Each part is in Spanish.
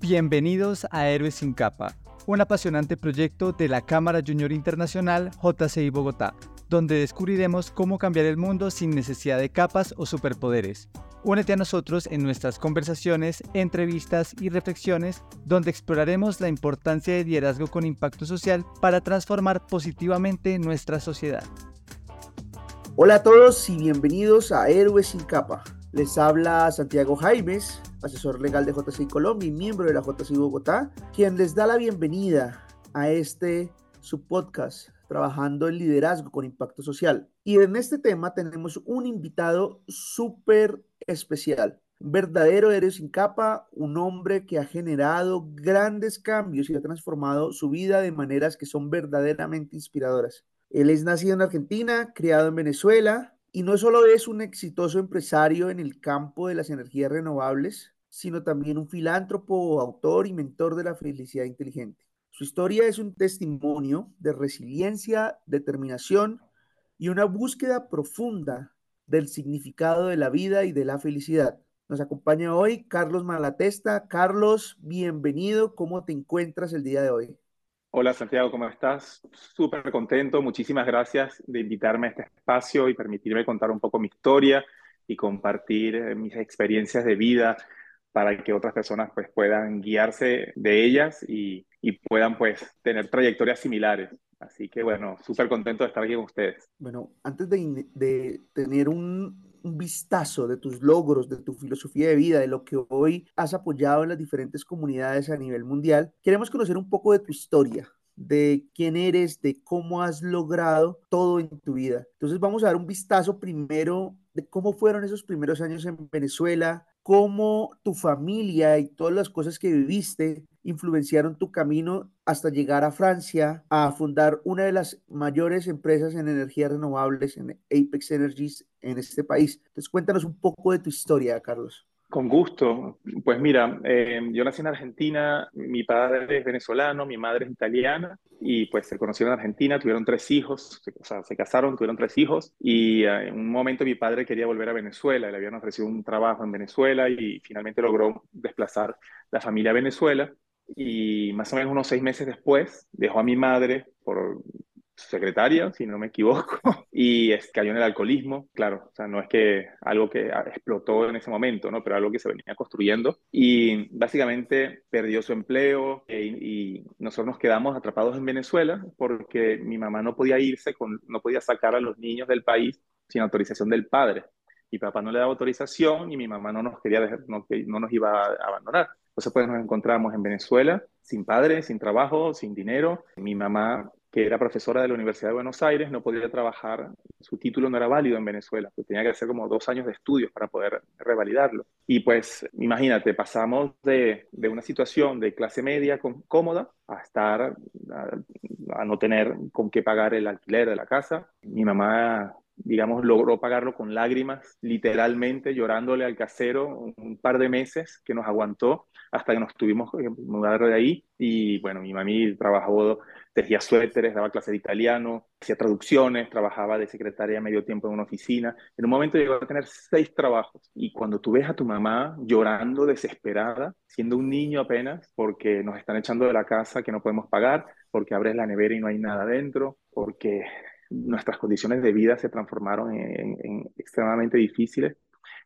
Bienvenidos a Héroes sin Capa, un apasionante proyecto de la Cámara Junior Internacional JCI Bogotá, donde descubriremos cómo cambiar el mundo sin necesidad de capas o superpoderes. Únete a nosotros en nuestras conversaciones, entrevistas y reflexiones, donde exploraremos la importancia de liderazgo con impacto social para transformar positivamente nuestra sociedad. Hola a todos y bienvenidos a Héroes sin Capa. Les habla Santiago Jaimes, asesor legal de JCI Colombia y miembro de la JCI Bogotá, quien les da la bienvenida a este su podcast trabajando en liderazgo con impacto social. Y en este tema tenemos un invitado súper especial, verdadero héroe sin capa, un hombre que ha generado grandes cambios y ha transformado su vida de maneras que son verdaderamente inspiradoras. Él es nacido en Argentina, criado en Venezuela, y no solo es un exitoso empresario en el campo de las energías renovables, sino también un filántropo, autor y mentor de la felicidad inteligente. Su historia es un testimonio de resiliencia, determinación y una búsqueda profunda del significado de la vida y de la felicidad. Nos acompaña hoy Carlos Malatesta. Carlos, bienvenido. ¿Cómo te encuentras el día de hoy? Hola Santiago, ¿cómo estás? Súper contento. Muchísimas gracias de invitarme a este espacio y permitirme contar un poco mi historia y compartir eh, mis experiencias de vida para que otras personas pues, puedan guiarse de ellas y, puedan pues, tener trayectorias similares. Así que bueno, súper contento de estar aquí con ustedes. Bueno, antes de tener un, un vistazo de tus logros, de tu filosofía de vida, de lo que hoy has apoyado en las diferentes comunidades a nivel mundial, queremos conocer un poco de tu historia, de quién eres, de cómo has logrado todo en tu vida. Entonces vamos a dar un vistazo primero de cómo fueron esos primeros años en Venezuela, cómo tu familia y todas las cosas que viviste influenciaron tu camino hasta llegar a Francia a fundar una de las mayores empresas en energías renovables, en Apex Energies, en este país. Entonces cuéntanos un poco de tu historia, Carlos. Con gusto. Pues mira, eh, yo nací en Argentina, mi padre es venezolano, mi madre es italiana y pues se conocieron en Argentina, tuvieron tres hijos, o sea, se casaron, tuvieron tres hijos y eh, en un momento mi padre quería volver a Venezuela, le habían ofrecido un trabajo en Venezuela y finalmente logró desplazar la familia a Venezuela y más o menos unos seis meses después dejó a mi madre por secretaria, si no me equivoco, y es, cayó en el alcoholismo, claro, o sea, no es que algo que explotó en ese momento, ¿no? Pero algo que se venía construyendo y básicamente perdió su empleo e, y nosotros nos quedamos atrapados en Venezuela porque mi mamá no podía irse, con, no podía sacar a los niños del país sin autorización del padre. Mi papá no le daba autorización y mi mamá no nos quería dejar, no, no nos iba a abandonar. Entonces pues nos encontramos en Venezuela sin padre, sin trabajo, sin dinero. Mi mamá que era profesora de la Universidad de Buenos Aires, no podía trabajar, su título no era válido en Venezuela, pues tenía que hacer como dos años de estudios para poder revalidarlo. Y pues imagínate, pasamos de, de una situación de clase media cómoda a estar, a, a no tener con qué pagar el alquiler de la casa. Mi mamá digamos, logró pagarlo con lágrimas, literalmente llorándole al casero un par de meses que nos aguantó hasta que nos tuvimos que mudar de ahí. Y bueno, mi mami trabajó tejía suéteres, daba clases de italiano, hacía traducciones, trabajaba de secretaria medio tiempo en una oficina. En un momento llegó a tener seis trabajos. Y cuando tú ves a tu mamá llorando desesperada, siendo un niño apenas, porque nos están echando de la casa que no podemos pagar, porque abres la nevera y no hay nada dentro, porque nuestras condiciones de vida se transformaron en, extremadamente difíciles,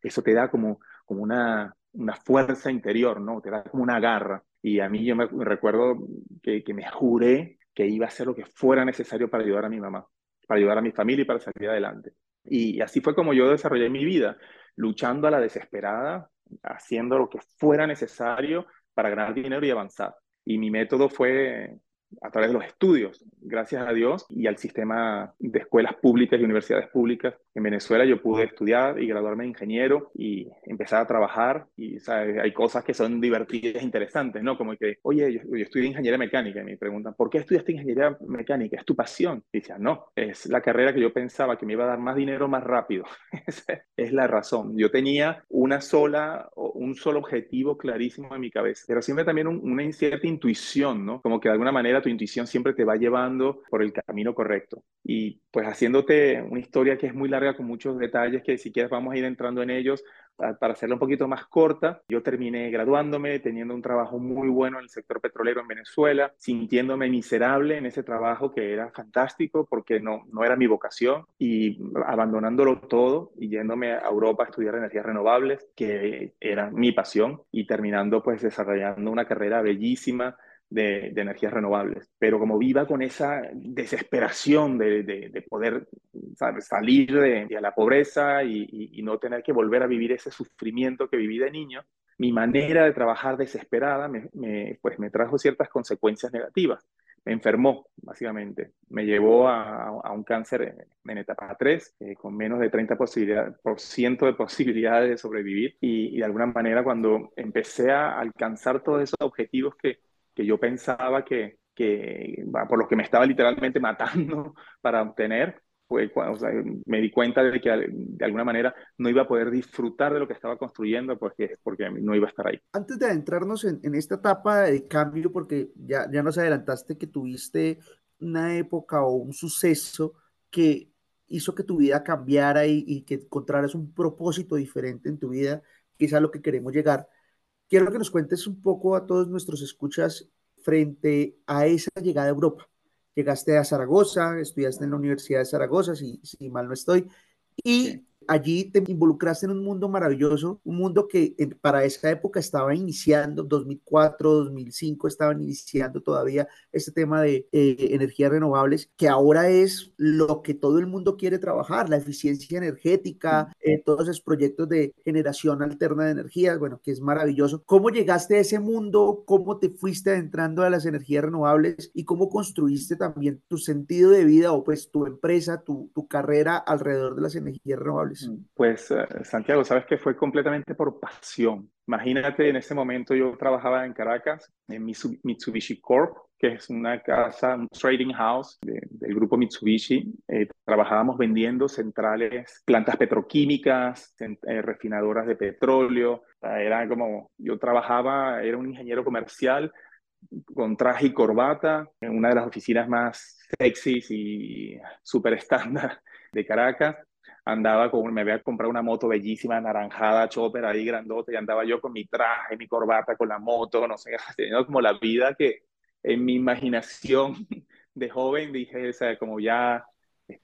eso te da como, como una, una fuerza interior, ¿no? Te da como una garra. Y a mí yo me recuerdo que, que me juré que iba a hacer lo que fuera necesario para ayudar a mi mamá, para ayudar a mi familia y para salir adelante. Y así fue como yo desarrollé mi vida, luchando a la desesperada, haciendo lo que fuera necesario para ganar dinero y avanzar. Y mi método fue a través de los estudios, gracias a Dios y al sistema de escuelas públicas y universidades públicas en Venezuela, yo pude estudiar y graduarme de ingeniero y empezar a trabajar. Y hay cosas que son divertidas interesantes, ¿no? Como que, oye, yo, yo estudié ingeniería mecánica y me preguntan, ¿por qué estudiaste ingeniería mecánica? ¿Es tu pasión? Y decía, no, es la carrera que yo pensaba que me iba a dar más dinero más rápido. Esa es la razón. Yo tenía una sola, un solo objetivo clarísimo en mi cabeza, pero siempre también una cierta intuición, ¿no? Como que de alguna manera tu intuición siempre te va llevando por el camino correcto. Y pues haciéndote una historia que es muy larga con muchos detalles que si quieres vamos a ir entrando en ellos, para hacerla un poquito más corta, yo terminé graduándome, teniendo un trabajo muy bueno en el sector petrolero en Venezuela, sintiéndome miserable en ese trabajo que era fantástico porque no, no era mi vocación y abandonándolo todo y yéndome a Europa a estudiar energías renovables, que era mi pasión, y terminando pues desarrollando una carrera bellísima de, energías renovables. Pero como viva con esa desesperación de, poder salir de, la pobreza y, no tener que volver a vivir ese sufrimiento que viví de niño, mi manera de trabajar desesperada me, pues me trajo ciertas consecuencias negativas. Me enfermó, básicamente. Me llevó a, un cáncer en, etapa 3, eh, con menos de 30% por ciento de posibilidades de sobrevivir. Y de alguna manera, cuando empecé a alcanzar todos esos objetivos que, que yo pensaba que, que por los que me estaba literalmente matando para obtener, pues, me di cuenta de que de alguna manera no iba a poder disfrutar de lo que estaba construyendo porque, porque no iba a estar ahí. Antes de adentrarnos en, en esta etapa de cambio, porque ya, ya nos adelantaste que tuviste una época o un suceso que hizo que tu vida cambiara y, y que encontraras un propósito diferente en tu vida, que es a lo que queremos llegar. Quiero que nos cuentes un poco a todos nuestros escuchas frente a esa llegada a Europa. Llegaste a Zaragoza, estudiaste en la Universidad de Zaragoza, si, mal no estoy, y allí te involucraste en un mundo maravilloso, un mundo que para esa época estaba iniciando, 2004, 2005, estaban iniciando todavía este tema de eh, energías renovables, que ahora es lo que todo el mundo quiere trabajar, la eficiencia energética, eh, todos esos proyectos de generación alterna de energías, bueno, que es maravilloso. ¿Cómo llegaste a ese mundo? ¿Cómo te fuiste adentrando a las energías renovables y cómo construiste también tu sentido de vida o pues tu empresa, tu, tu carrera alrededor de las energías renovables? Pues eh, Santiago, sabes que fue completamente por pasión. Imagínate, en ese momento yo trabajaba en Caracas, en Mitsubishi Corp, que es una casa, un trading house del grupo Mitsubishi. Eh, trabajábamos vendiendo centrales, plantas petroquímicas, eh, refinadoras de petróleo. Era como, yo trabajaba, era un ingeniero comercial con traje y corbata en una de las oficinas más sexys y súper estándar de Caracas andaba con, me había comprado una moto bellísima, anaranjada, chopper ahí grandote, y andaba yo con mi traje, mi corbata, con la moto, no sé, teniendo como la vida que en mi imaginación de joven dije, o sea, como ya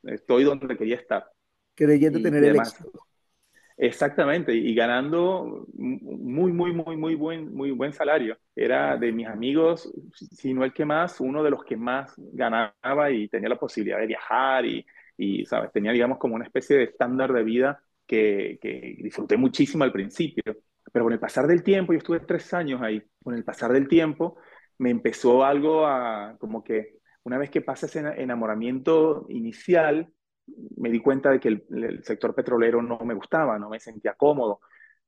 estoy donde quería estar. Creyendo tener el éxito. Exactamente, y ganando muy, muy, muy, muy buen, muy buen salario. Era de mis amigos, si no el que más, uno de los que más ganaba y tenía la posibilidad de viajar y y, ¿sabes? Tenía, digamos, como una especie de estándar de vida que, disfruté muchísimo al principio. Pero con el pasar del tiempo, yo estuve tres años ahí, con el pasar del tiempo me empezó algo a, como que una vez que pasa ese enamoramiento inicial, me di cuenta de que el, el, sector petrolero no me gustaba, no me sentía cómodo,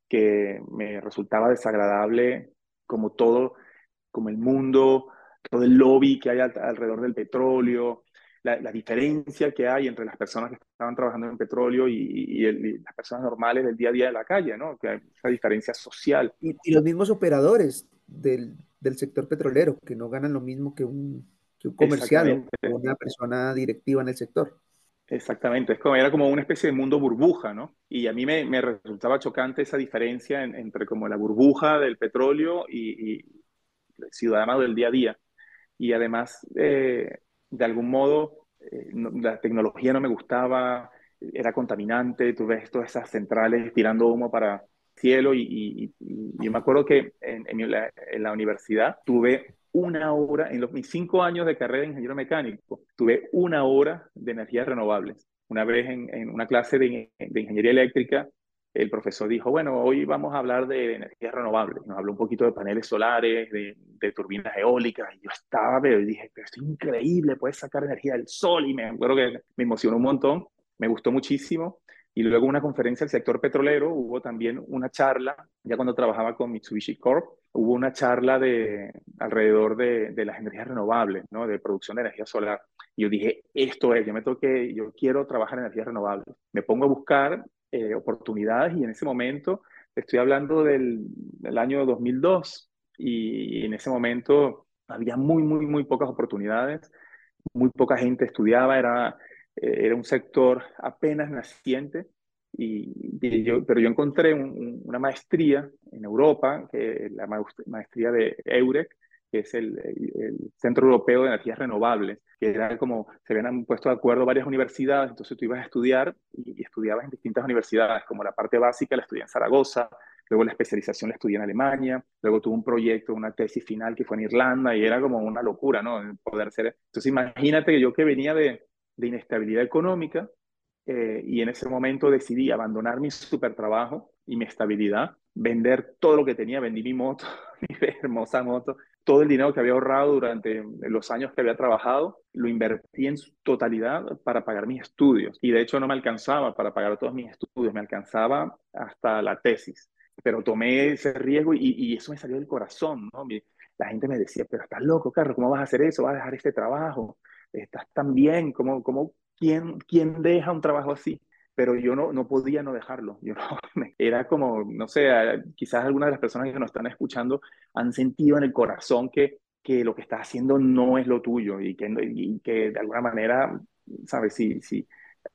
que me resultaba desagradable como todo, como el mundo, todo el lobby que hay alrededor del petróleo, la, diferencia que hay entre las personas que estaban trabajando en petróleo y, las personas normales del día a día de la calle, ¿no? Que hay esa diferencia social. Y, los mismos operadores del, del, sector petrolero, que no ganan lo mismo que un, que un comercial o una persona directiva en el sector. Exactamente, es como, era como una especie de mundo burbuja, ¿no? Y a mí me, me resultaba chocante esa diferencia entre como la burbuja del petróleo y, y el ciudadano del día a día. Y además, eh, de algún modo eh, la tecnología no me gustaba, era contaminante, tú ves todas esas centrales tirando humo para cielo y, yo me acuerdo que en, la, universidad tuve una hora, en los, mis cinco años de carrera de ingeniero mecánico, tuve una hora de energías renovables. Una vez en, una clase de, ingeniería eléctrica el profesor dijo, bueno, hoy vamos a hablar de energías renovables. Nos habló un poquito de paneles solares, de, turbinas eólicas. Y yo estaba, pero dije, pero esto es increíble, puedes sacar energía del sol. Y me acuerdo que me emocionó un montón, me gustó muchísimo. Y luego una conferencia del sector petrolero, hubo también una charla, ya cuando trabajaba con Mitsubishi Corp, hubo una charla de, alrededor de, de las energías renovables, ¿no? de producción de energía solar. Y yo dije, esto es, yo me toqué, yo quiero trabajar en energías renovables. Me pongo a buscar eh, oportunidades y en ese momento, estoy hablando del, del, año 2002 y en ese momento había muy, muy, muy pocas oportunidades, muy poca gente estudiaba, era, eh, era un sector apenas naciente y, yo, pero yo encontré una maestría en Europa, que la maestría de EUREC, que es el, Centro Europeo de Energías Renovables, que era como, se habían puesto de acuerdo varias universidades, entonces tú ibas a estudiar y, estudiabas en distintas universidades, como la parte básica la estudié en Zaragoza, luego la especialización la estudié en Alemania, luego tuve un proyecto, una tesis final que fue en Irlanda y era como una locura, ¿no? Poder ser... Entonces imagínate que yo que venía de, de inestabilidad económica eh, y en ese momento decidí abandonar mi super trabajo y mi estabilidad, vender todo lo que tenía, vendí mi moto, mi hermosa moto, todo el dinero que había ahorrado durante los años que había trabajado, lo invertí en su totalidad para pagar mis estudios. Y de hecho no me alcanzaba para pagar todos mis estudios, me alcanzaba hasta la tesis. Pero tomé ese riesgo y, eso me salió del corazón, ¿no? La gente me decía, pero estás loco, Carlos, ¿cómo vas a hacer eso? ¿Vas a dejar este trabajo? Estás tan bien, ¿cómo, cómo, quién, quién deja un trabajo así? Pero yo no, no podía no dejarlo. Yo no, era como, no sé, quizás algunas de las personas que nos están escuchando han sentido en el corazón que, que lo que estás haciendo no es lo tuyo y que, y que de alguna manera, ¿sabes? Si, si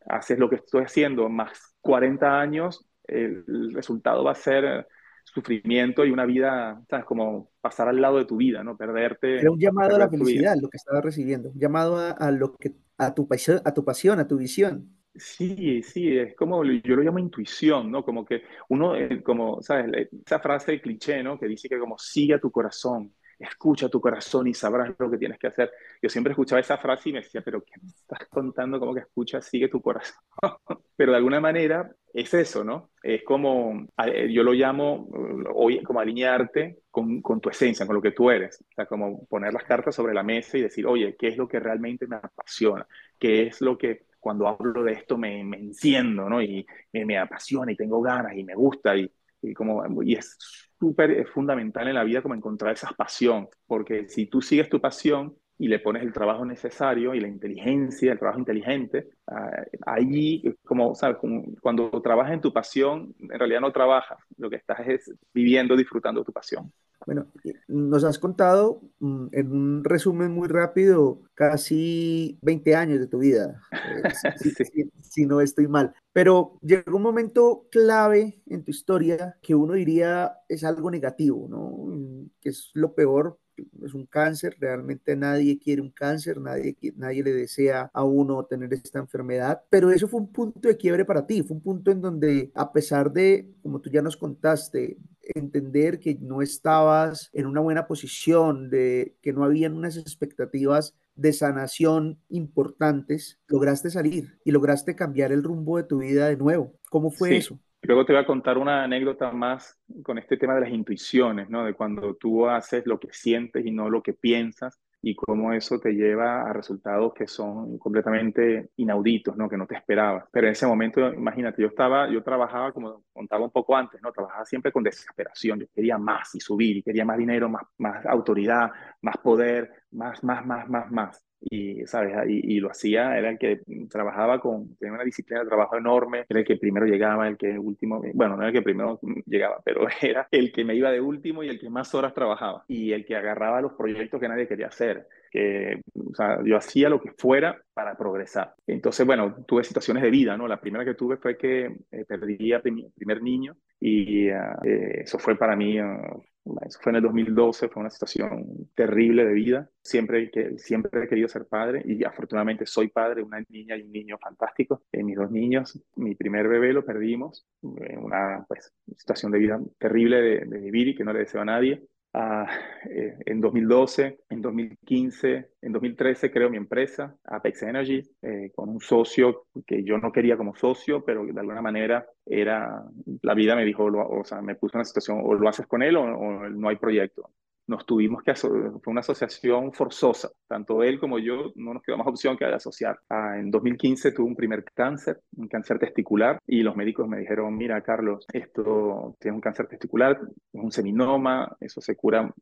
haces lo que estoy haciendo más 40 años, el resultado va a ser sufrimiento y una vida, ¿sabes? Como pasar al lado de tu vida, ¿no? Perderte. Era un llamado a la felicidad lo que estaba recibiendo, un llamado a, a, lo que, a, tu pasión, a tu pasión, a tu visión. Sí, sí, es como, yo lo llamo intuición, ¿no? Como que uno, eh, como, ¿sabes? Esa frase cliché, ¿no? Que dice que como sigue a tu corazón, escucha tu corazón y sabrás lo que tienes que hacer. Yo siempre escuchaba esa frase y me decía, pero ¿qué me estás contando? Como que escucha, sigue tu corazón. pero de alguna manera es eso, ¿no? Es como, yo lo llamo hoy como alinearte con, con, tu esencia, con lo que tú eres. O sea, como poner las cartas sobre la mesa y decir, oye, ¿qué es lo que realmente me apasiona? ¿Qué es lo que cuando hablo de esto me, me enciendo, ¿no? Y me, me, apasiona y tengo ganas y me gusta y, y como, y es súper fundamental en la vida como encontrar esa pasión, porque si tú sigues tu pasión y le pones el trabajo necesario y la inteligencia, el trabajo inteligente, uh, ahí, como, ¿sabes? Como cuando trabajas en tu pasión, en realidad no trabajas, lo que estás es viviendo, disfrutando tu pasión. Bueno, nos has contado mm, en un resumen muy rápido casi 20 años de tu vida, eh, si, sí. si, si, no estoy mal. Pero llegó un momento clave en tu historia que uno diría es algo negativo, ¿no? Que es lo peor es un cáncer, realmente nadie quiere un cáncer, nadie, nadie le desea a uno tener esta enfermedad, pero eso fue un punto de quiebre para ti, fue un punto en donde a pesar de, como tú ya nos contaste, entender que no estabas en una buena posición, de que no habían unas expectativas de sanación importantes, lograste salir y lograste cambiar el rumbo de tu vida de nuevo. ¿Cómo fue sí. eso? Luego te voy a contar una anécdota más con este tema de las intuiciones, ¿no? De cuando tú haces lo que sientes y no lo que piensas y cómo eso te lleva a resultados que son completamente inauditos, ¿no? Que no te esperabas. Pero en ese momento, imagínate, yo estaba, yo trabajaba, como contaba un poco antes, ¿no? Trabajaba siempre con desesperación. Yo quería más y subir, y quería más dinero, más, más autoridad, más poder, más, más, más, más, más y, ¿sabes? Y, y, lo hacía, era el que trabajaba con, tenía una disciplina de trabajo enorme, era el que primero llegaba, el que último, bueno, no era el que primero llegaba, pero era el que me iba de último y el que más horas trabajaba y el que agarraba los proyectos que nadie quería hacer. Que, o sea, yo hacía lo que fuera para progresar. Entonces, bueno, tuve situaciones de vida, ¿no? La primera que tuve fue que eh, perdí a mi primer niño y uh, eh, eso fue para mí uh, eso fue en el 2012, fue una situación terrible de vida. Siempre, que, siempre he querido ser padre y afortunadamente soy padre, una niña y un niño fantástico. Eh, mis dos niños, mi primer bebé lo perdimos, en una pues, situación de vida terrible de, de vivir y que no le deseo a nadie. Uh, en 2012, en 2015, en 2013 creo mi empresa, Apex Energy, eh, con un socio que yo no quería como socio, pero de alguna manera era, la vida me dijo, lo, o sea, me puso en una situación, o lo haces con él o, o no hay proyecto nos tuvimos que, fue una asociación forzosa, tanto él como yo, no nos quedó más opción que asociar. Ah, en 2015 tuve un primer cáncer, un cáncer testicular, y los médicos me dijeron, mira Carlos, esto tiene un cáncer testicular, es un seminoma, eso se cura,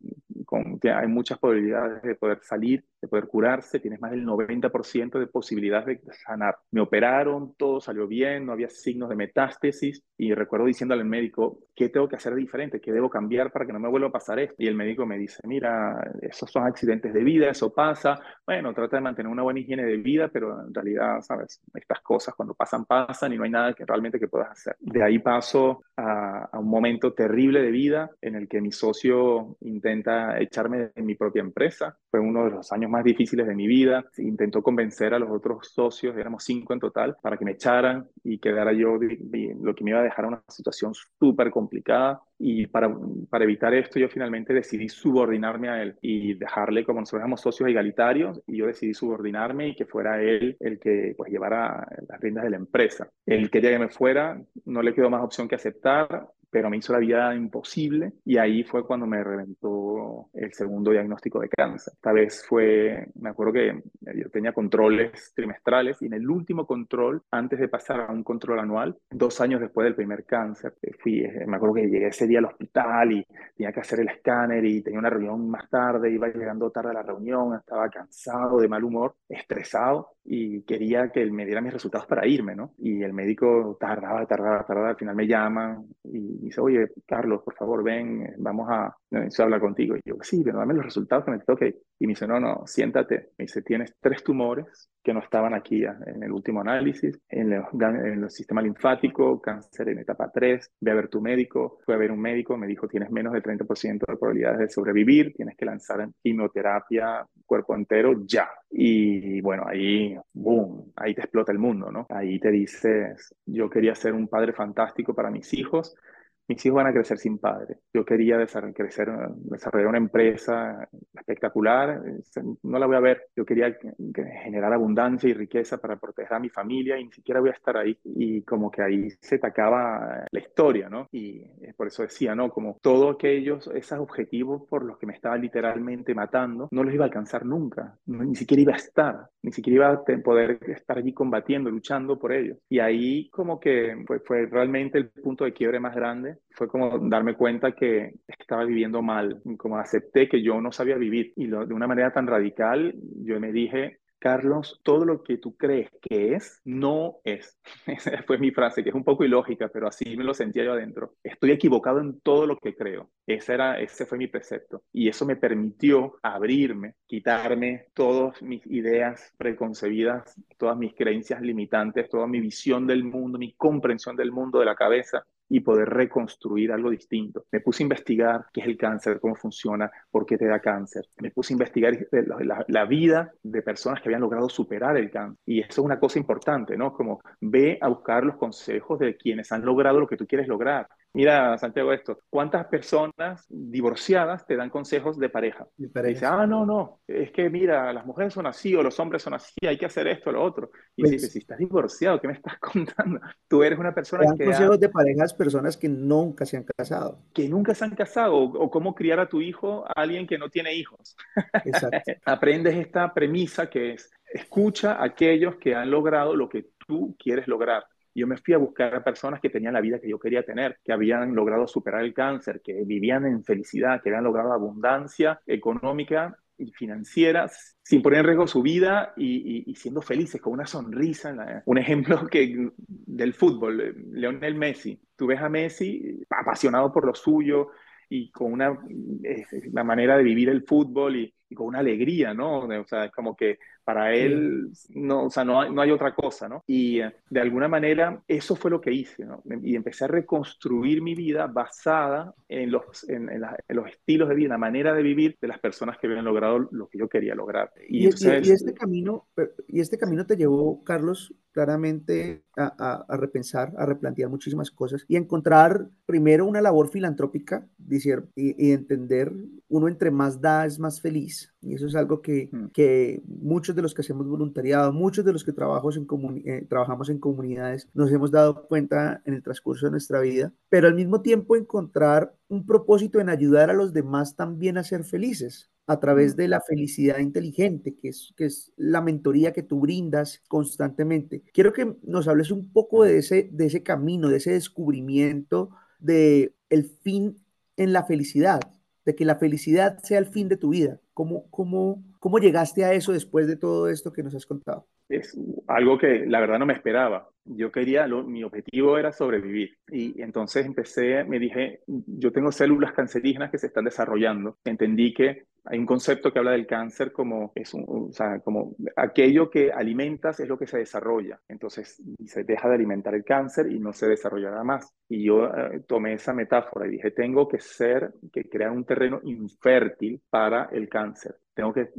con, hay muchas probabilidades de poder salir, de poder curarse, tienes más del 90% de posibilidad de sanar. Me operaron, todo salió bien, no había signos de metástasis y recuerdo diciéndole al médico, ¿qué tengo que hacer diferente? ¿Qué debo cambiar para que no me vuelva a pasar esto? Y el médico me dice, mira, esos son accidentes de vida, eso pasa. Bueno, trata de mantener una buena higiene de vida, pero en realidad, sabes, estas cosas cuando pasan, pasan y no hay nada que realmente que puedas hacer. De ahí paso a, a un momento terrible de vida en el que mi socio intenta echarme de mi propia empresa. Fue uno de los años más difíciles de mi vida. Intentó convencer a los otros socios, éramos cinco en total, para que me echaran y quedara yo lo que me iba a dejar una situación súper complicada. Y para, para evitar esto, yo finalmente decidí subordinarme a él y dejarle, como nosotros éramos socios egalitarios, y yo decidí subordinarme y que fuera él el que pues, llevara las riendas de la empresa. Él quería que me fuera, no le quedó más opción que aceptar pero me hizo la vida imposible y ahí fue cuando me reventó el segundo diagnóstico de cáncer. Esta vez fue, me acuerdo que yo tenía controles trimestrales y en el último control, antes de pasar a un control anual, dos años después del primer cáncer, eh, fui, eh, me acuerdo que llegué ese día al hospital y tenía que hacer el escáner y tenía una reunión más tarde, iba llegando tarde a la reunión, estaba cansado, de mal humor, estresado y quería que él me diera mis resultados para irme, ¿no? Y el médico tardaba, tardaba, tardaba, al final me llaman y dice, oye, Carlos, por favor, ven, vamos a, se habla contigo. Y yo, sí, pero dame los resultados que me toque. Y me dice, no, no, siéntate. Me dice, tienes tres tumores que no estaban aquí en el último análisis, en el, en el sistema linfático, cáncer en etapa 3, ve a ver tu médico, fue a ver un médico, me dijo, tienes menos del 30% de probabilidades de sobrevivir, tienes que lanzar quimioterapia cuerpo entero ya. Y bueno, ahí, boom, ahí te explota el mundo, ¿no? Ahí te dices, yo quería ser un padre fantástico para mis hijos, mis hijos van a crecer sin padre. Yo quería desarrollar, crecer, desarrollar una empresa espectacular, no la voy a ver. Yo quería generar abundancia y riqueza para proteger a mi familia y ni siquiera voy a estar ahí. Y como que ahí se tacaba la historia, ¿no? Y por eso decía, ¿no? Como todos aquellos, esos objetivos por los que me estaba literalmente matando, no los iba a alcanzar nunca, ni siquiera iba a estar, ni siquiera iba a poder estar allí combatiendo, luchando por ellos. Y ahí como que fue, fue realmente el punto de quiebre más grande fue como darme cuenta que estaba viviendo mal, como acepté que yo no sabía vivir y de una manera tan radical yo me dije, Carlos, todo lo que tú crees que es, no es. Esa fue mi frase, que es un poco ilógica, pero así me lo sentía yo adentro. Estoy equivocado en todo lo que creo. Ese, era, ese fue mi precepto. Y eso me permitió abrirme, quitarme todas mis ideas preconcebidas, todas mis creencias limitantes, toda mi visión del mundo, mi comprensión del mundo de la cabeza y poder reconstruir algo distinto. Me puse a investigar qué es el cáncer, cómo funciona, por qué te da cáncer. Me puse a investigar la, la, vida de personas que habían logrado superar el cáncer. Y eso es una cosa importante, ¿no? Como ve a buscar los consejos de quienes han logrado lo que tú quieres lograr. Mira, Santiago, esto, ¿cuántas personas divorciadas te dan consejos de pareja? Dice, ah, no, no, es que mira, las mujeres son así o los hombres son así, hay que hacer esto o lo otro. Y dice, pues si estás divorciado, ¿qué me estás contando? Tú eres una persona dan consejos de parejas personas que nunca se han casado. Que nunca se han casado, o, cómo criar a tu hijo a alguien que no tiene hijos. Exacto. Aprendes esta premisa que es, escucha a aquellos que han logrado lo que tú quieres lograr yo me fui a buscar a personas que tenían la vida que yo quería tener, que habían logrado superar el cáncer, que vivían en felicidad, que habían logrado abundancia económica y financiera sin poner en riesgo su vida y, siendo felices, con una sonrisa. Un ejemplo que, del fútbol, eh, Leonel Messi. Tú ves a Messi apasionado por lo suyo y con una eh, la manera de vivir el fútbol y, y, con una alegría, ¿no? O sea, como que para él, no, o sea, no hay, no hay otra cosa, ¿no? Y eh, de alguna manera eso fue lo que hice, ¿no? Y empecé a reconstruir mi vida basada en los, en, los estilos de vida, la manera de vivir de las personas que habían logrado lo que yo quería lograr. Y, este camino, y este camino te llevó, Carlos, claramente a, a, repensar, a replantear muchísimas cosas y encontrar primero una labor filantrópica decir, y, y entender, uno entre más da es más feliz. Y eso es algo que, mm. que muchos de los que hacemos voluntariado, muchos de los que trabajamos en eh, trabajamos en comunidades, nos hemos dado cuenta en el transcurso de nuestra vida, pero al mismo tiempo encontrar un propósito en ayudar a los demás también a ser felices a través de la felicidad inteligente, que es, que es la mentoría que tú brindas constantemente. Quiero que nos hables un poco de ese, de ese camino, de ese descubrimiento de el fin en la felicidad, de que la felicidad sea el fin de tu vida. ¿Cómo, cómo, ¿Cómo llegaste a eso después de todo esto que nos has contado? Es algo que la verdad no me esperaba. Yo quería, mi objetivo era sobrevivir. Y entonces empecé, me dije, yo tengo células cancerígenas que se están desarrollando. Entendí que hay un concepto que habla del cáncer como, es un, o sea, como aquello que alimentas es lo que se desarrolla. Entonces se deja de alimentar el cáncer y no se desarrollará más. Y yo eh, tomé esa metáfora y dije, tengo que ser, que crear un terreno infértil para el cáncer. Tengo que,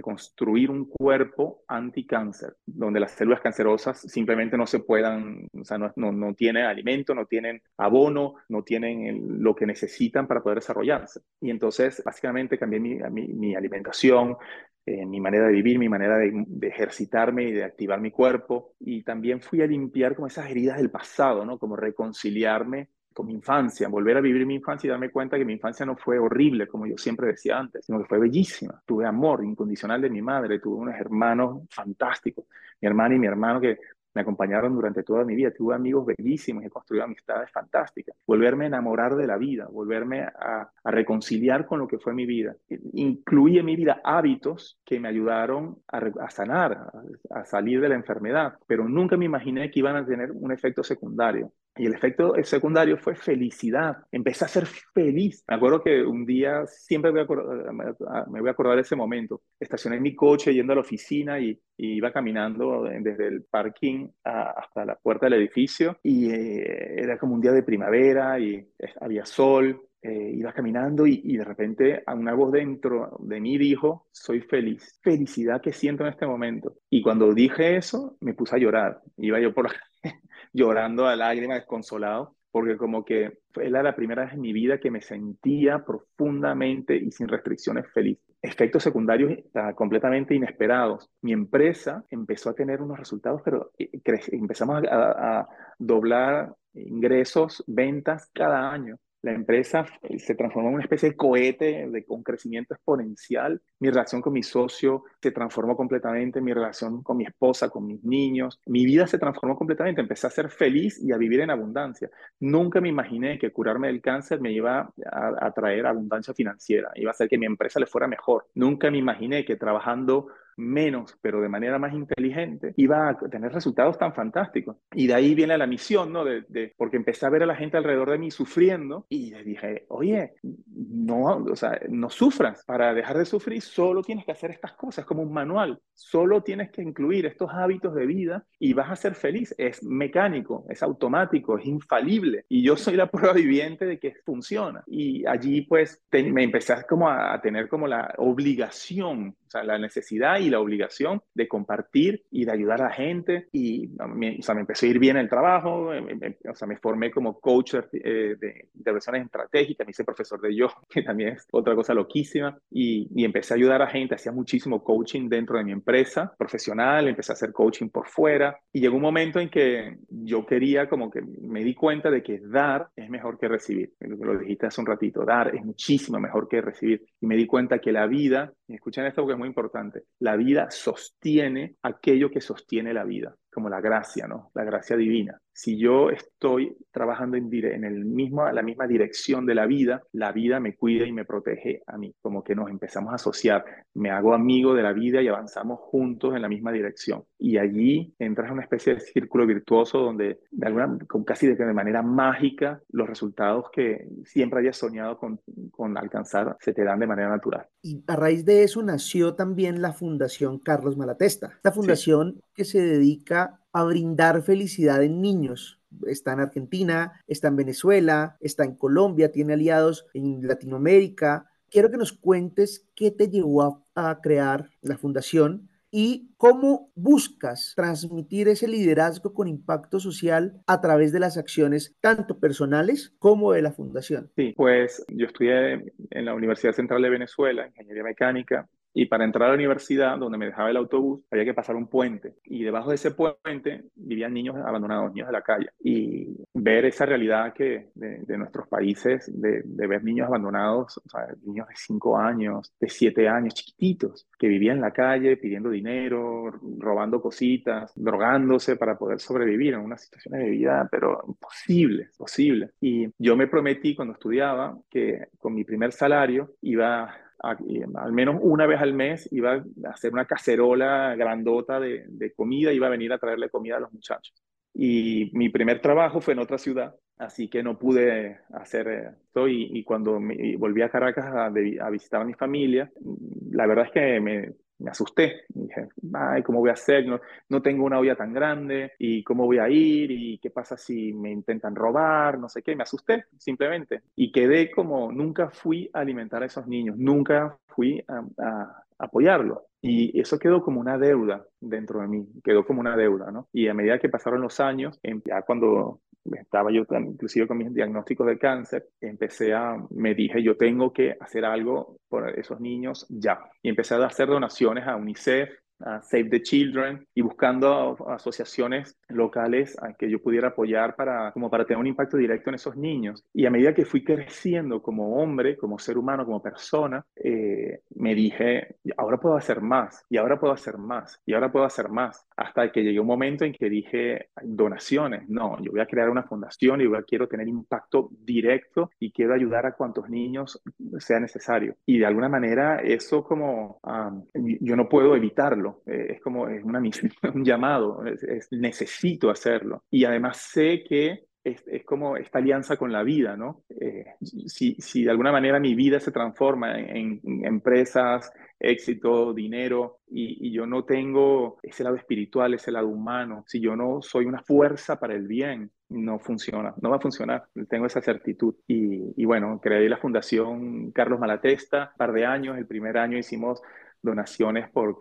construir un cuerpo anticáncer, donde las células cancerosas simplemente no se puedan, o sea, no, no, no tienen alimento, no tienen abono, no tienen lo que necesitan para poder desarrollarse. Y entonces, básicamente, cambié mi, mi, alimentación, eh, mi manera de vivir, mi manera de, ejercitarme y de activar mi cuerpo. Y también fui a limpiar como esas heridas del pasado, ¿no? Como reconciliarme mi infancia, volver a vivir mi infancia y darme cuenta que mi infancia no fue horrible, como yo siempre decía antes, sino que fue bellísima. Tuve amor incondicional de mi madre, tuve unos hermanos fantásticos, mi hermana y mi hermano que me acompañaron durante toda mi vida. Tuve amigos bellísimos, he construido amistades fantásticas. Volverme a enamorar de la vida, volverme a, reconciliar con lo que fue mi vida. Incluí en mi vida hábitos que me ayudaron a, sanar, a, salir de la enfermedad, pero nunca me imaginé que iban a tener un efecto secundario. Y el efecto secundario fue felicidad. Empecé a ser feliz. Me acuerdo que un día, siempre voy a me voy a acordar de ese momento. Estacioné mi coche yendo a la oficina y, iba caminando desde el parking hasta la puerta del edificio. Y eh, era como un día de primavera y había sol. Eh, iba caminando y, y, de repente una voz dentro de mí dijo, soy feliz, felicidad que siento en este momento. Y cuando dije eso, me puse a llorar. Iba yo por la llorando a lágrimas, desconsolado, porque como que era la primera vez en mi vida que me sentía profundamente y sin restricciones feliz. Efectos secundarios completamente inesperados. Mi empresa empezó a tener unos resultados, pero eh, empezamos a doblar ingresos, ventas cada año. La empresa eh, se transformó en una especie de cohete de, con crecimiento exponencial. Mi relación con mi socio se transformó completamente, mi relación con mi esposa, con mis niños. Mi vida se transformó completamente. Empecé a ser feliz y a vivir en abundancia. Nunca me imaginé que curarme del cáncer me iba a, a traer abundancia financiera, iba a hacer que mi empresa le fuera mejor. Nunca me imaginé que trabajando menos, pero de manera más inteligente, iba a tener resultados tan fantásticos. Y de ahí viene la misión, ¿no? De, porque empecé a ver a la gente alrededor de mí sufriendo y les dije, oye, no, o sea, no sufras. Para dejar de sufrir solo tienes que hacer estas cosas como un manual. Solo tienes que incluir estos hábitos de vida y vas a ser feliz. Es mecánico, es automático, es infalible. Y yo soy la prueba viviente de que funciona. Y allí pues me empecé como a, a tener como la obligación, o sea, la necesidad y la obligación de compartir y de ayudar a la gente. Y me, o sea, me empezó a ir bien el trabajo, o sea, me formé como coach eh, de intervenciones estratégicas, me hice profesor de yo, que también es otra cosa loquísima, y, y empecé a ayudar a gente, hacía muchísimo coaching dentro de mi empresa profesional, empecé a hacer coaching por fuera, y llegó un momento en que yo quería como que me di cuenta de que dar es mejor que recibir, lo dijiste hace un ratito, dar es muchísimo mejor que recibir, y me di cuenta que la vida, escuchen esto porque es muy importante, la vida sostiene aquello que sostiene la vida como la gracia, ¿no? La gracia divina. Si yo estoy trabajando en, en el mismo, la misma dirección de la vida, la vida me cuida y me protege a mí. Como que nos empezamos a asociar. Me hago amigo de la vida y avanzamos juntos en la misma dirección. Y allí entras en una especie de círculo virtuoso donde, de alguna, con casi de, de manera mágica, los resultados que siempre hayas soñado con, con alcanzar se te dan de manera natural. Y a raíz de eso nació también la Fundación Carlos Malatesta. Esta fundación que se dedica a brindar felicidad en niños. Está en Argentina, está en Venezuela, está en Colombia, tiene aliados en Latinoamérica. Quiero que nos cuentes qué te llevó a, crear la fundación y cómo buscas transmitir ese liderazgo con impacto social a través de las acciones tanto personales como de la fundación. Sí, pues yo estudié en la Universidad Central de Venezuela, Ingeniería Mecánica, y para entrar a la universidad, donde me dejaba el autobús, había que pasar un puente. Y debajo de ese puente vivían niños abandonados, niños de la calle. Y ver esa realidad que de, nuestros países, de, ver niños abandonados, o niños de 5 años, de 7 años, chiquititos, que vivían en la calle pidiendo dinero, robando cositas, drogándose para poder sobrevivir en una situación de vida, pero imposible, posible. Y yo me prometí cuando estudiaba que con mi primer salario iba al menos una vez al mes iba a hacer una cacerola grandota de, de comida, iba a venir a traerle comida a los muchachos. Y mi primer trabajo fue en otra ciudad, así que no pude hacer esto. Y, cuando me, volví a Caracas a, a, visitar a mi familia, la verdad es que me, me asusté. Dije, ay, ¿cómo voy a hacer? No, no, tengo una olla tan grande. ¿Y cómo voy a ir? ¿Y qué pasa si me intentan robar? No sé qué. Me asusté, simplemente. Y quedé como, nunca fui a alimentar a esos niños. Nunca fui a, a apoyarlos. Y eso quedó como una deuda dentro de mí, quedó como una deuda, ¿no? Y a medida que pasaron los años, ya cuando estaba yo inclusive con mis diagnósticos de cáncer, empecé a, me dije, yo tengo que hacer algo por esos niños ya. Y empecé a hacer donaciones a UNICEF, Save the Children y buscando asociaciones locales a que yo pudiera apoyar para, como para tener un impacto directo en esos niños. Y a medida que fui creciendo como hombre, como ser humano, como persona, eh, me dije, ahora puedo hacer más, y ahora puedo hacer más, y ahora puedo hacer más. Hasta que llegué un momento en que dije, donaciones, no, yo voy a crear una fundación y voy a, quiero tener impacto directo y quiero ayudar a cuantos niños sea necesario. Y de alguna manera eso como, yo no puedo evitarlo eh, es como es una misión, un llamado, es, necesito hacerlo. Y además sé que es, como esta alianza con la vida, ¿no? Eh, si, si, de alguna manera mi vida se transforma en, empresas, éxito, dinero, y, y, yo no tengo ese lado espiritual, ese lado humano, si yo no soy una fuerza para el bien, no funciona, no va a funcionar, tengo esa certitud. Y, y bueno, creé la Fundación Carlos Malatesta, un par de años, el primer año hicimos donaciones por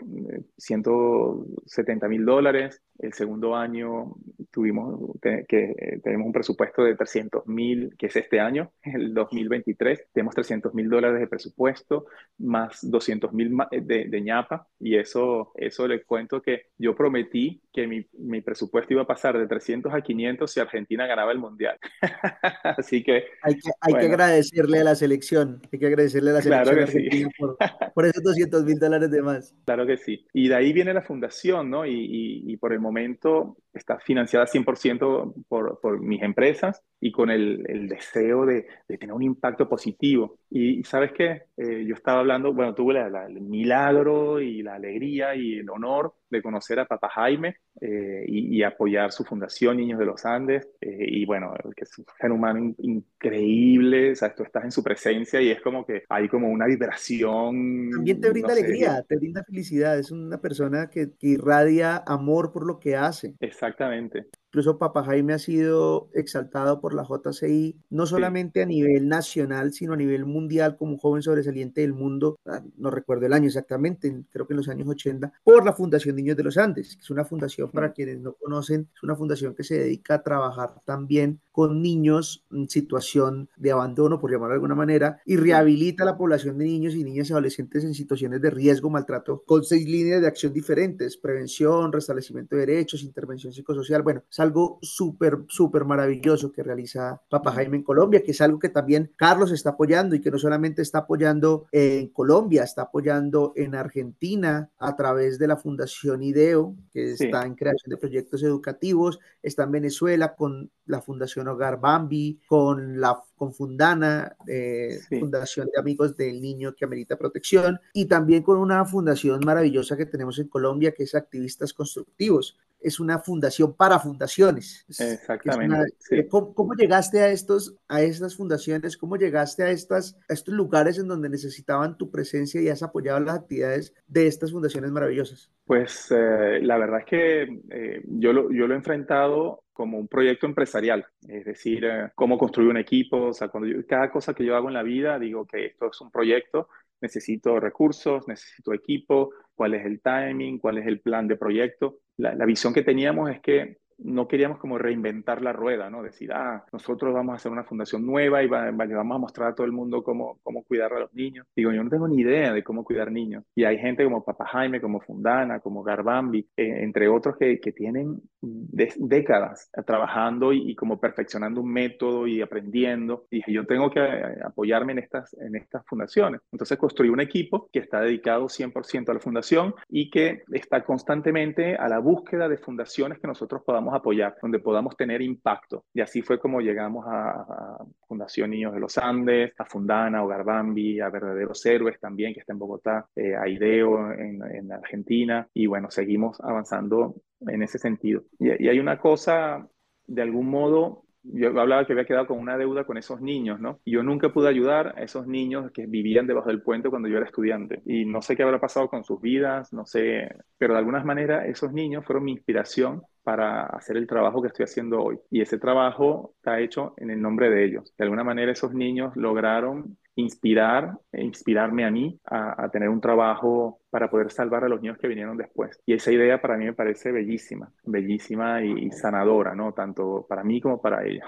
170 eh, mil dólares. El segundo año tuvimos que, eh, tenemos un presupuesto de 300 mil, que es este año, el 2023. Tenemos 300 mil dólares de presupuesto, más 200 mil eh, de, de, ñapa. Y eso, eso les cuento que yo prometí que mi, mi, presupuesto iba a pasar de 300 a 500 si Argentina ganaba el Mundial. Así que... Hay que, hay que agradecerle a la selección, hay que agradecerle a la selección argentina por, por esos 200 mil dólares de más. Claro que sí. Y de ahí viene la fundación, ¿no? Y, y, por el momento está financiada 100% por, por mis empresas y con el, deseo de, de, tener un impacto positivo. Y sabes qué, eh, yo estaba hablando, bueno, tuve el milagro y la alegría y el honor de conocer a Papa Jaime eh, y, apoyar su fundación Niños de los Andes. Eh, y bueno, que es un ser humano increíble, o sea, tú estás en su presencia y es como que hay como una vibración. También te brinda alegría, te brinda felicidad, es una persona que, que irradia amor por lo que hace. Exactamente. Incluso Papa Jaime ha sido exaltado por la JCI, no solamente a nivel nacional, sino a nivel mundial como un joven sobresaliente del mundo, ah, no recuerdo el año exactamente, creo que en los años 80, por la Fundación Niños de los Andes, que es una fundación, para quienes no conocen, es una fundación que se dedica a trabajar también con niños en situación de abandono, por llamarlo de alguna manera, y rehabilita a la población de niños y niñas y adolescentes en situaciones de riesgo, maltrato, con seis líneas de acción diferentes, prevención, restablecimiento de derechos, intervención psicosocial, bueno, algo súper, súper maravilloso que realiza Papa Jaime en Colombia, que es algo que también Carlos está apoyando y que no solamente está apoyando en Colombia, está apoyando en Argentina a través de la Fundación IDEO, que está en creación de proyectos educativos, está en Venezuela con la Fundación Hogar Bambi, con la con Fundana, eh, Fundación de Amigos del Niño que Amerita Protección, y también con una fundación maravillosa que tenemos en Colombia, que es Activistas Constructivos. Es una fundación para fundaciones. Exactamente. Eh, ¿cómo, llegaste a, estos, a estas fundaciones? ¿Cómo llegaste a, estas, a estos lugares en donde necesitaban tu presencia y has apoyado las actividades de estas fundaciones maravillosas? Pues eh, la verdad es que yo, lo, yo lo he enfrentado como un proyecto empresarial, es decir, eh, cómo construir un equipo, o sea, cuando cada cosa que yo hago en la vida, digo que esto es un proyecto, necesito recursos, necesito equipo, cuál es el timing, cuál es el plan de proyecto. La, visión que teníamos es que no queríamos como reinventar la rueda, ¿no? Decir, ah, nosotros vamos a hacer una fundación nueva y vamos a mostrar a todo el mundo cómo, cómo cuidar a los niños. Digo, yo no tengo ni idea de cómo cuidar niños. Y hay gente como Papa Jaime, como Fundana, como Garbambi, eh, entre otros que, que tienen décadas trabajando y, como perfeccionando un método y aprendiendo. Y dije, yo tengo que eh, apoyarme en estas, en estas fundaciones. Entonces construí un equipo que está dedicado 100% a la fundación y que está constantemente a la búsqueda de fundaciones que nosotros podamos apoyar, donde podamos tener impacto. Y así fue como llegamos a, Fundación Niños de los Andes, a Fundana, Hogar Bambi, a Verdaderos Héroes también, que está en Bogotá, eh, a IDEO en, en, Argentina, y bueno, seguimos avanzando en ese sentido. y hay una cosa, de algún modo, yo hablaba que había quedado con una deuda con esos niños, ¿no? Y yo nunca pude ayudar a esos niños que vivían debajo del puente cuando yo era estudiante. Y no sé qué habrá pasado con sus vidas, no sé, pero de alguna manera esos niños fueron mi inspiración para hacer el trabajo que estoy haciendo hoy. Y ese trabajo está hecho en el nombre de ellos. De alguna manera esos niños lograron inspirar inspirarme a mí a, tener un trabajo para poder salvar a los niños que vinieron después. Y esa idea para mí me parece bellísima, bellísima y, sanadora, ¿no? Tanto para mí como para ella.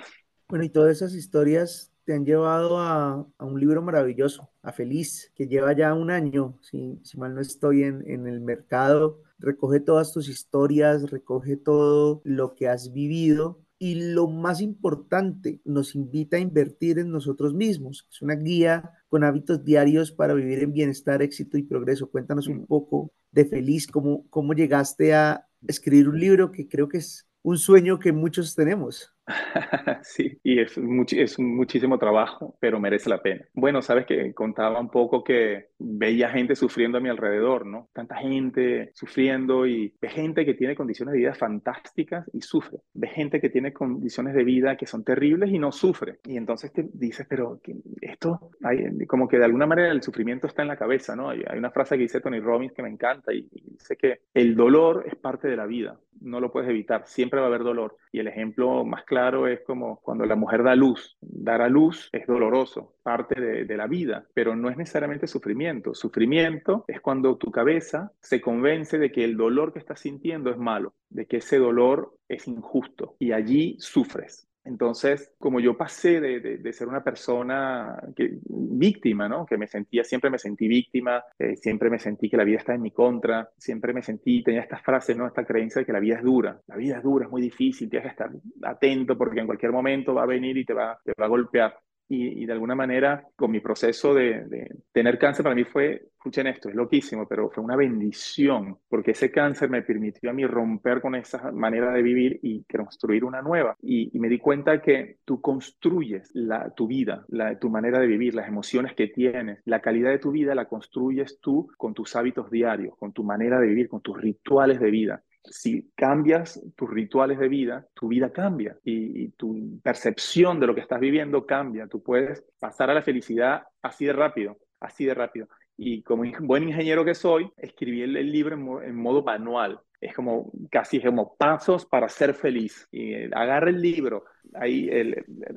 Bueno, y todas esas historias te han llevado a, un libro maravilloso, a Feliz, que lleva ya un año, si, mal no estoy en el mercado. Recoge todas tus historias, recoge todo lo que has vivido y lo más importante, nos invita a invertir en nosotros mismos. Es una guía con hábitos diarios para vivir en bienestar, éxito y progreso. Cuéntanos un poco de Feliz, cómo, cómo llegaste a escribir un libro que creo que es un sueño que muchos tenemos. sí, y es, es muchísimo trabajo, pero merece la pena. Bueno, sabes que contaba un poco que veía gente sufriendo a mi alrededor, ¿no? Tanta gente sufriendo y ve gente que tiene condiciones de vida fantásticas y sufre. Ve gente que tiene condiciones de vida que son terribles y no sufre. Y entonces te dices, pero esto, hay, como que de alguna manera el sufrimiento está en la cabeza, ¿no? Hay, una frase que dice Tony Robbins que me encanta y, y dice que el dolor es parte de la vida, no lo puedes evitar, siempre va a haber dolor. Y el ejemplo más claro es como cuando la mujer da luz. Dar a luz es doloroso, parte de, de, la vida, pero no es necesariamente sufrimiento. Sufrimiento es cuando tu cabeza se convence de que el dolor que estás sintiendo es malo, de que ese dolor es injusto y allí sufres. Entonces, como yo pasé de, ser una persona que, víctima, ¿no? Que me sentía, siempre me sentí víctima, eh, siempre me sentí que la vida está en mi contra, siempre me sentí, tenía esta frase, ¿no? Esta creencia de que la vida es dura, la vida es dura, es muy difícil, tienes que estar atento porque en cualquier momento va a venir y te va, te va a golpear y, de alguna manera con mi proceso de, tener cáncer para mí fue, escuchen esto, es loquísimo, pero fue una bendición porque ese cáncer me permitió a mí romper con esa manera de vivir y construir una nueva. Y, me di cuenta que tú construyes la, tu vida, la, tu manera de vivir, las emociones que tienes, la calidad de tu vida la construyes tú con tus hábitos diarios, con tu manera de vivir, con tus rituales de vida si cambias tus rituales de vida, tu vida cambia y, tu percepción de lo que estás viviendo cambia. Tú puedes pasar a la felicidad así de rápido, así de rápido. Y como buen ingeniero que soy, escribí el, libro en, modo manual. Es como casi como pasos para ser feliz. Y eh, agarra el libro, ahí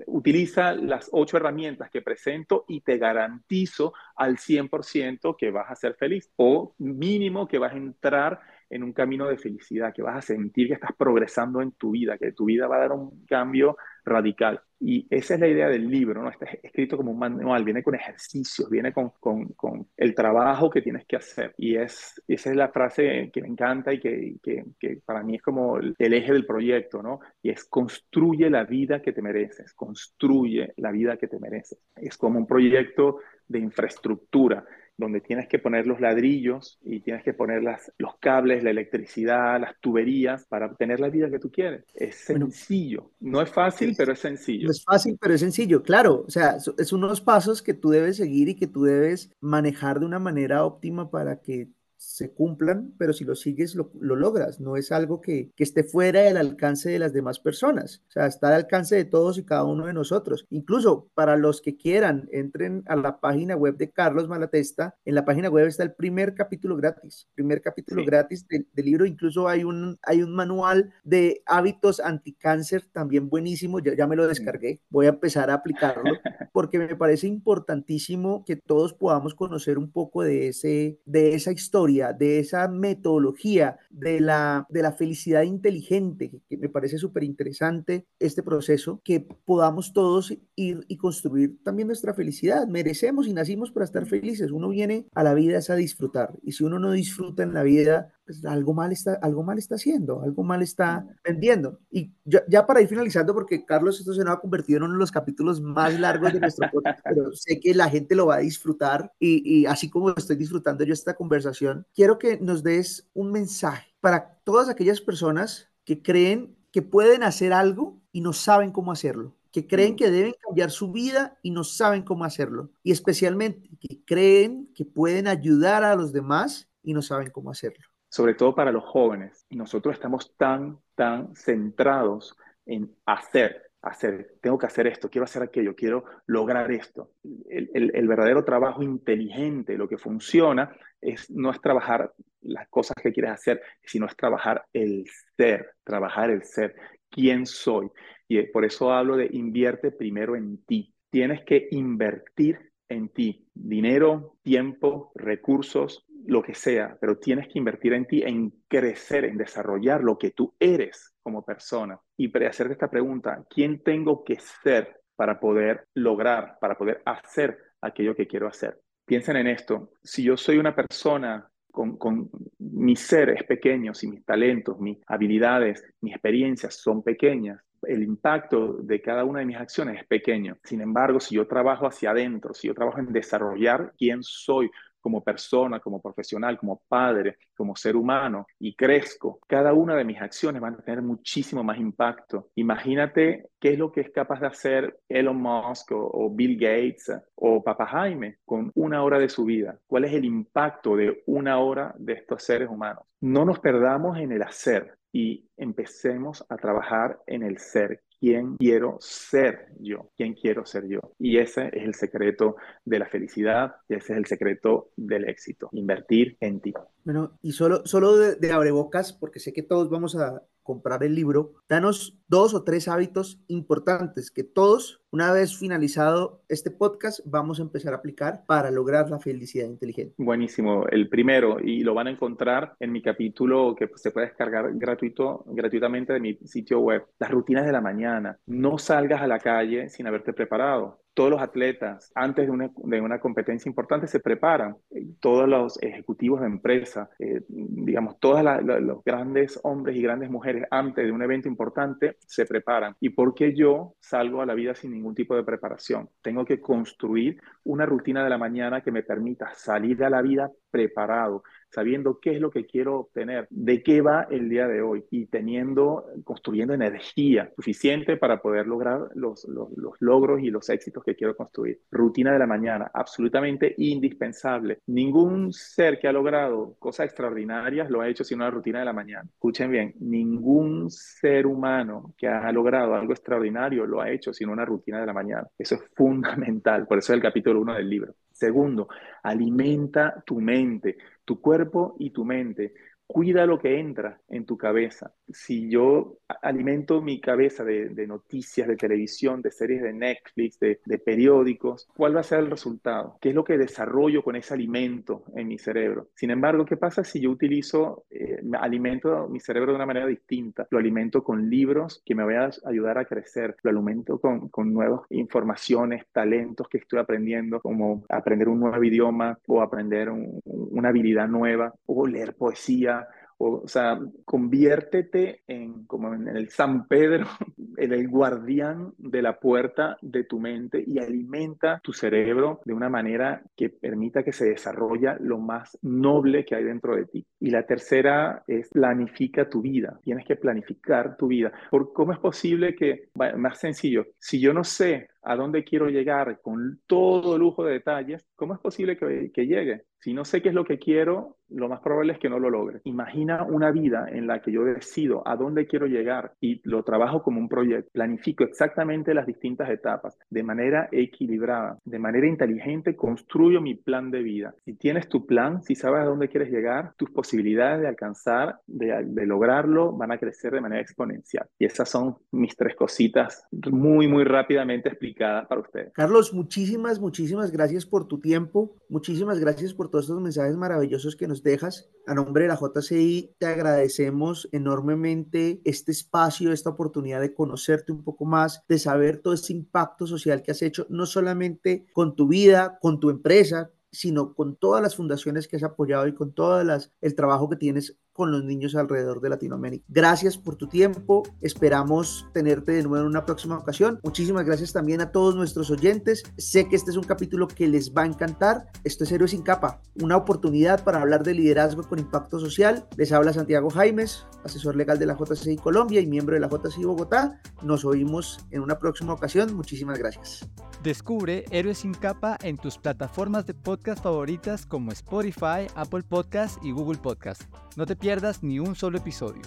utiliza las ocho herramientas que presento y te garantizo al 100% que vas a ser feliz o mínimo que vas a entrar en un camino de felicidad, que vas a sentir que estás progresando en tu vida, que tu vida va a dar un cambio radical. Y esa es la idea del libro, ¿no? Está escrito como un manual, viene con ejercicios, viene con, con, con el trabajo que tienes que hacer. Y es, esa es la frase que me encanta y que, que, que para mí es como el, eje del proyecto, ¿no? Y es construye la vida que te mereces, construye la vida que te mereces. Es como un proyecto de infraestructura donde tienes que poner los ladrillos y tienes que poner las, los cables, la electricidad, las tuberías para obtener la vida que tú quieres. Es sencillo. no es fácil, pero es sencillo. No es fácil, pero es sencillo, claro. O sea, es unos pasos que tú debes seguir y que tú debes manejar de una manera óptima para que se cumplan, pero si lo sigues lo, logras, no es algo que, que, esté fuera del alcance de las demás personas, o sea, está al alcance de todos y cada uno de nosotros. Incluso para los que quieran, entren a la página web de Carlos Malatesta, en la página web está el primer capítulo gratis, primer capítulo gratis del, libro, incluso hay un, hay un manual de hábitos anticáncer también buenísimo, ya, ya me lo descargué, voy a empezar a aplicarlo, porque me parece importantísimo que todos podamos conocer un poco de, ese, de esa historia de esa metodología de la, de la felicidad inteligente, que, me parece súper interesante este proceso, que podamos todos ir y construir también nuestra felicidad. Merecemos y nacimos para estar felices. Uno viene a la vida es a disfrutar. Y si uno no disfruta en la vida, pues algo mal está, algo mal está haciendo, algo mal está vendiendo. Y ya, para ir finalizando, porque Carlos, esto se nos ha convertido en uno de los capítulos más largos de nuestro podcast, pero sé que la gente lo va a disfrutar y, y así como estoy disfrutando yo esta conversación, quiero que nos des un mensaje para todas aquellas personas que creen que pueden hacer algo y no saben cómo hacerlo, que creen que deben cambiar su vida y no saben cómo hacerlo, y especialmente que creen que pueden ayudar a los demás y no saben cómo hacerlo. Sobre todo para los jóvenes. Nosotros estamos tan, tan centrados en hacer, hacer, tengo que hacer esto, quiero hacer aquello, quiero lograr esto. El, verdadero trabajo inteligente, lo que funciona, es, no es trabajar las cosas que quieres hacer, sino es trabajar el ser, trabajar el ser, quién soy. Y por eso hablo de invierte primero en ti. Tienes que invertir en ti, dinero, tiempo, recursos, lo que sea, pero tienes que invertir en ti, en crecer, en desarrollar lo que tú eres como persona. Y para hacerte esta pregunta, ¿quién tengo que ser para poder lograr, para poder hacer aquello que quiero hacer? Piensen en esto, si yo soy una persona con, con mis seres pequeños y mis talentos, mis habilidades, mis experiencias son pequeñas, el impacto de cada una de mis acciones es pequeño. Sin embargo, si yo trabajo hacia adentro, si yo trabajo en desarrollar quién soy, como persona, como profesional, como padre, como ser humano y crezco, cada una de mis acciones van a tener muchísimo más impacto. Imagínate qué es lo que es capaz de hacer Elon Musk o, Bill Gates o Papa Jaime con una hora de su vida. ¿Cuál es el impacto de una hora de estos seres humanos? No nos perdamos en el hacer y empecemos a trabajar en el ser quién quiero ser yo, quién quiero ser yo. Y ese es el secreto de la felicidad, ese es el secreto del éxito, invertir en ti. Bueno, y solo, solo de, de abrebocas, porque sé que todos vamos a comprar el libro, danos dos o tres hábitos importantes que todos, una vez finalizado este podcast, vamos a empezar a aplicar para lograr la felicidad inteligente. Buenísimo. El primero, y lo van a encontrar en mi capítulo que se puede descargar gratuito, gratuitamente de mi sitio web, las rutinas de la mañana. No salgas a la calle sin haberte preparado todos los atletas antes de una, de una, competencia importante se preparan. Todos los ejecutivos de empresa, eh, digamos, todos los grandes hombres y grandes mujeres antes de un evento importante se preparan. ¿Y por qué yo salgo a la vida sin ningún tipo de preparación? Tengo que construir una rutina de la mañana que me permita salir a la vida preparado, sabiendo qué es lo que quiero obtener, de qué va el día de hoy y teniendo, construyendo energía suficiente para poder lograr los, los, logros y los éxitos que quiero construir. Rutina de la mañana, absolutamente indispensable. Ningún ser que ha logrado cosas extraordinarias lo ha hecho sin una rutina de la mañana. Escuchen bien, ningún ser humano que ha logrado algo extraordinario lo ha hecho sin una rutina de la mañana. Eso es fundamental, por eso es el capítulo 1 del libro. Segundo, alimenta tu mente, tu cuerpo y tu mente. Cuida lo que entra en tu cabeza. Si yo alimento mi cabeza de, noticias, de televisión, de series de Netflix, de, periódicos, ¿cuál va a ser el resultado? ¿Qué es lo que desarrollo con ese alimento en mi cerebro? Sin embargo, ¿qué pasa si yo utilizo, eh, alimento mi cerebro de una manera distinta? Lo alimento con libros que me vayan a ayudar a crecer, lo alimento con, con nuevas informaciones, talentos que estoy aprendiendo, como aprender un nuevo idioma o aprender una habilidad nueva o leer poesía o, sea, conviértete en como en el San Pedro, en el guardián de la puerta de tu mente y alimenta tu cerebro de una manera que permita que se desarrolle lo más noble que hay dentro de ti. Y la tercera es planifica tu vida. Tienes que planificar tu vida. ¿Por cómo es posible que, más sencillo, si yo no sé a dónde quiero llegar con todo lujo de detalles, ¿cómo es posible que, que llegue? Si no sé qué es lo que quiero, lo más probable es que no lo logre. Imagina una vida en la que yo decido a dónde quiero llegar y lo trabajo como un proyecto. Planifico exactamente las distintas etapas de manera equilibrada, de manera inteligente, construyo mi plan de vida. Si tienes tu plan, si sabes a dónde quieres llegar, tus posibilidades de alcanzar, de, de lograrlo, van a crecer de manera exponencial. Y esas son mis tres cositas muy, muy rápidamente explicadas para ustedes. Carlos, muchísimas, muchísimas gracias por tu tiempo. Muchísimas gracias por todos estos mensajes maravillosos que nos dejas. A nombre de la JCI te agradecemos enormemente este espacio, esta oportunidad de conocerte un poco más, de saber todo ese impacto social que has hecho, no solamente con tu vida, con tu empresa, sino con todas las fundaciones que has apoyado y con todo el trabajo que tienes con los niños alrededor de Latinoamérica. Gracias por tu tiempo, esperamos tenerte de nuevo en una próxima ocasión. Muchísimas gracias también a todos nuestros oyentes. Sé que este es un capítulo que les va a encantar. Esto es Héroes sin capa, una oportunidad para hablar de liderazgo con impacto social. Les habla Santiago Jaimes, asesor legal de la JCI Colombia y miembro de la JCI Bogotá. Nos oímos en una próxima ocasión. Muchísimas gracias. Descubre Héroes sin capa en tus plataformas de podcast favoritas como Spotify, Apple Podcast y Google Podcast. No te pierdas ni un solo episodio.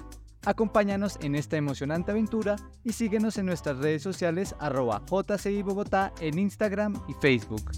Acompáñanos en esta emocionante aventura y síguenos en nuestras redes sociales arroba JCI Bogotá en Instagram y Facebook.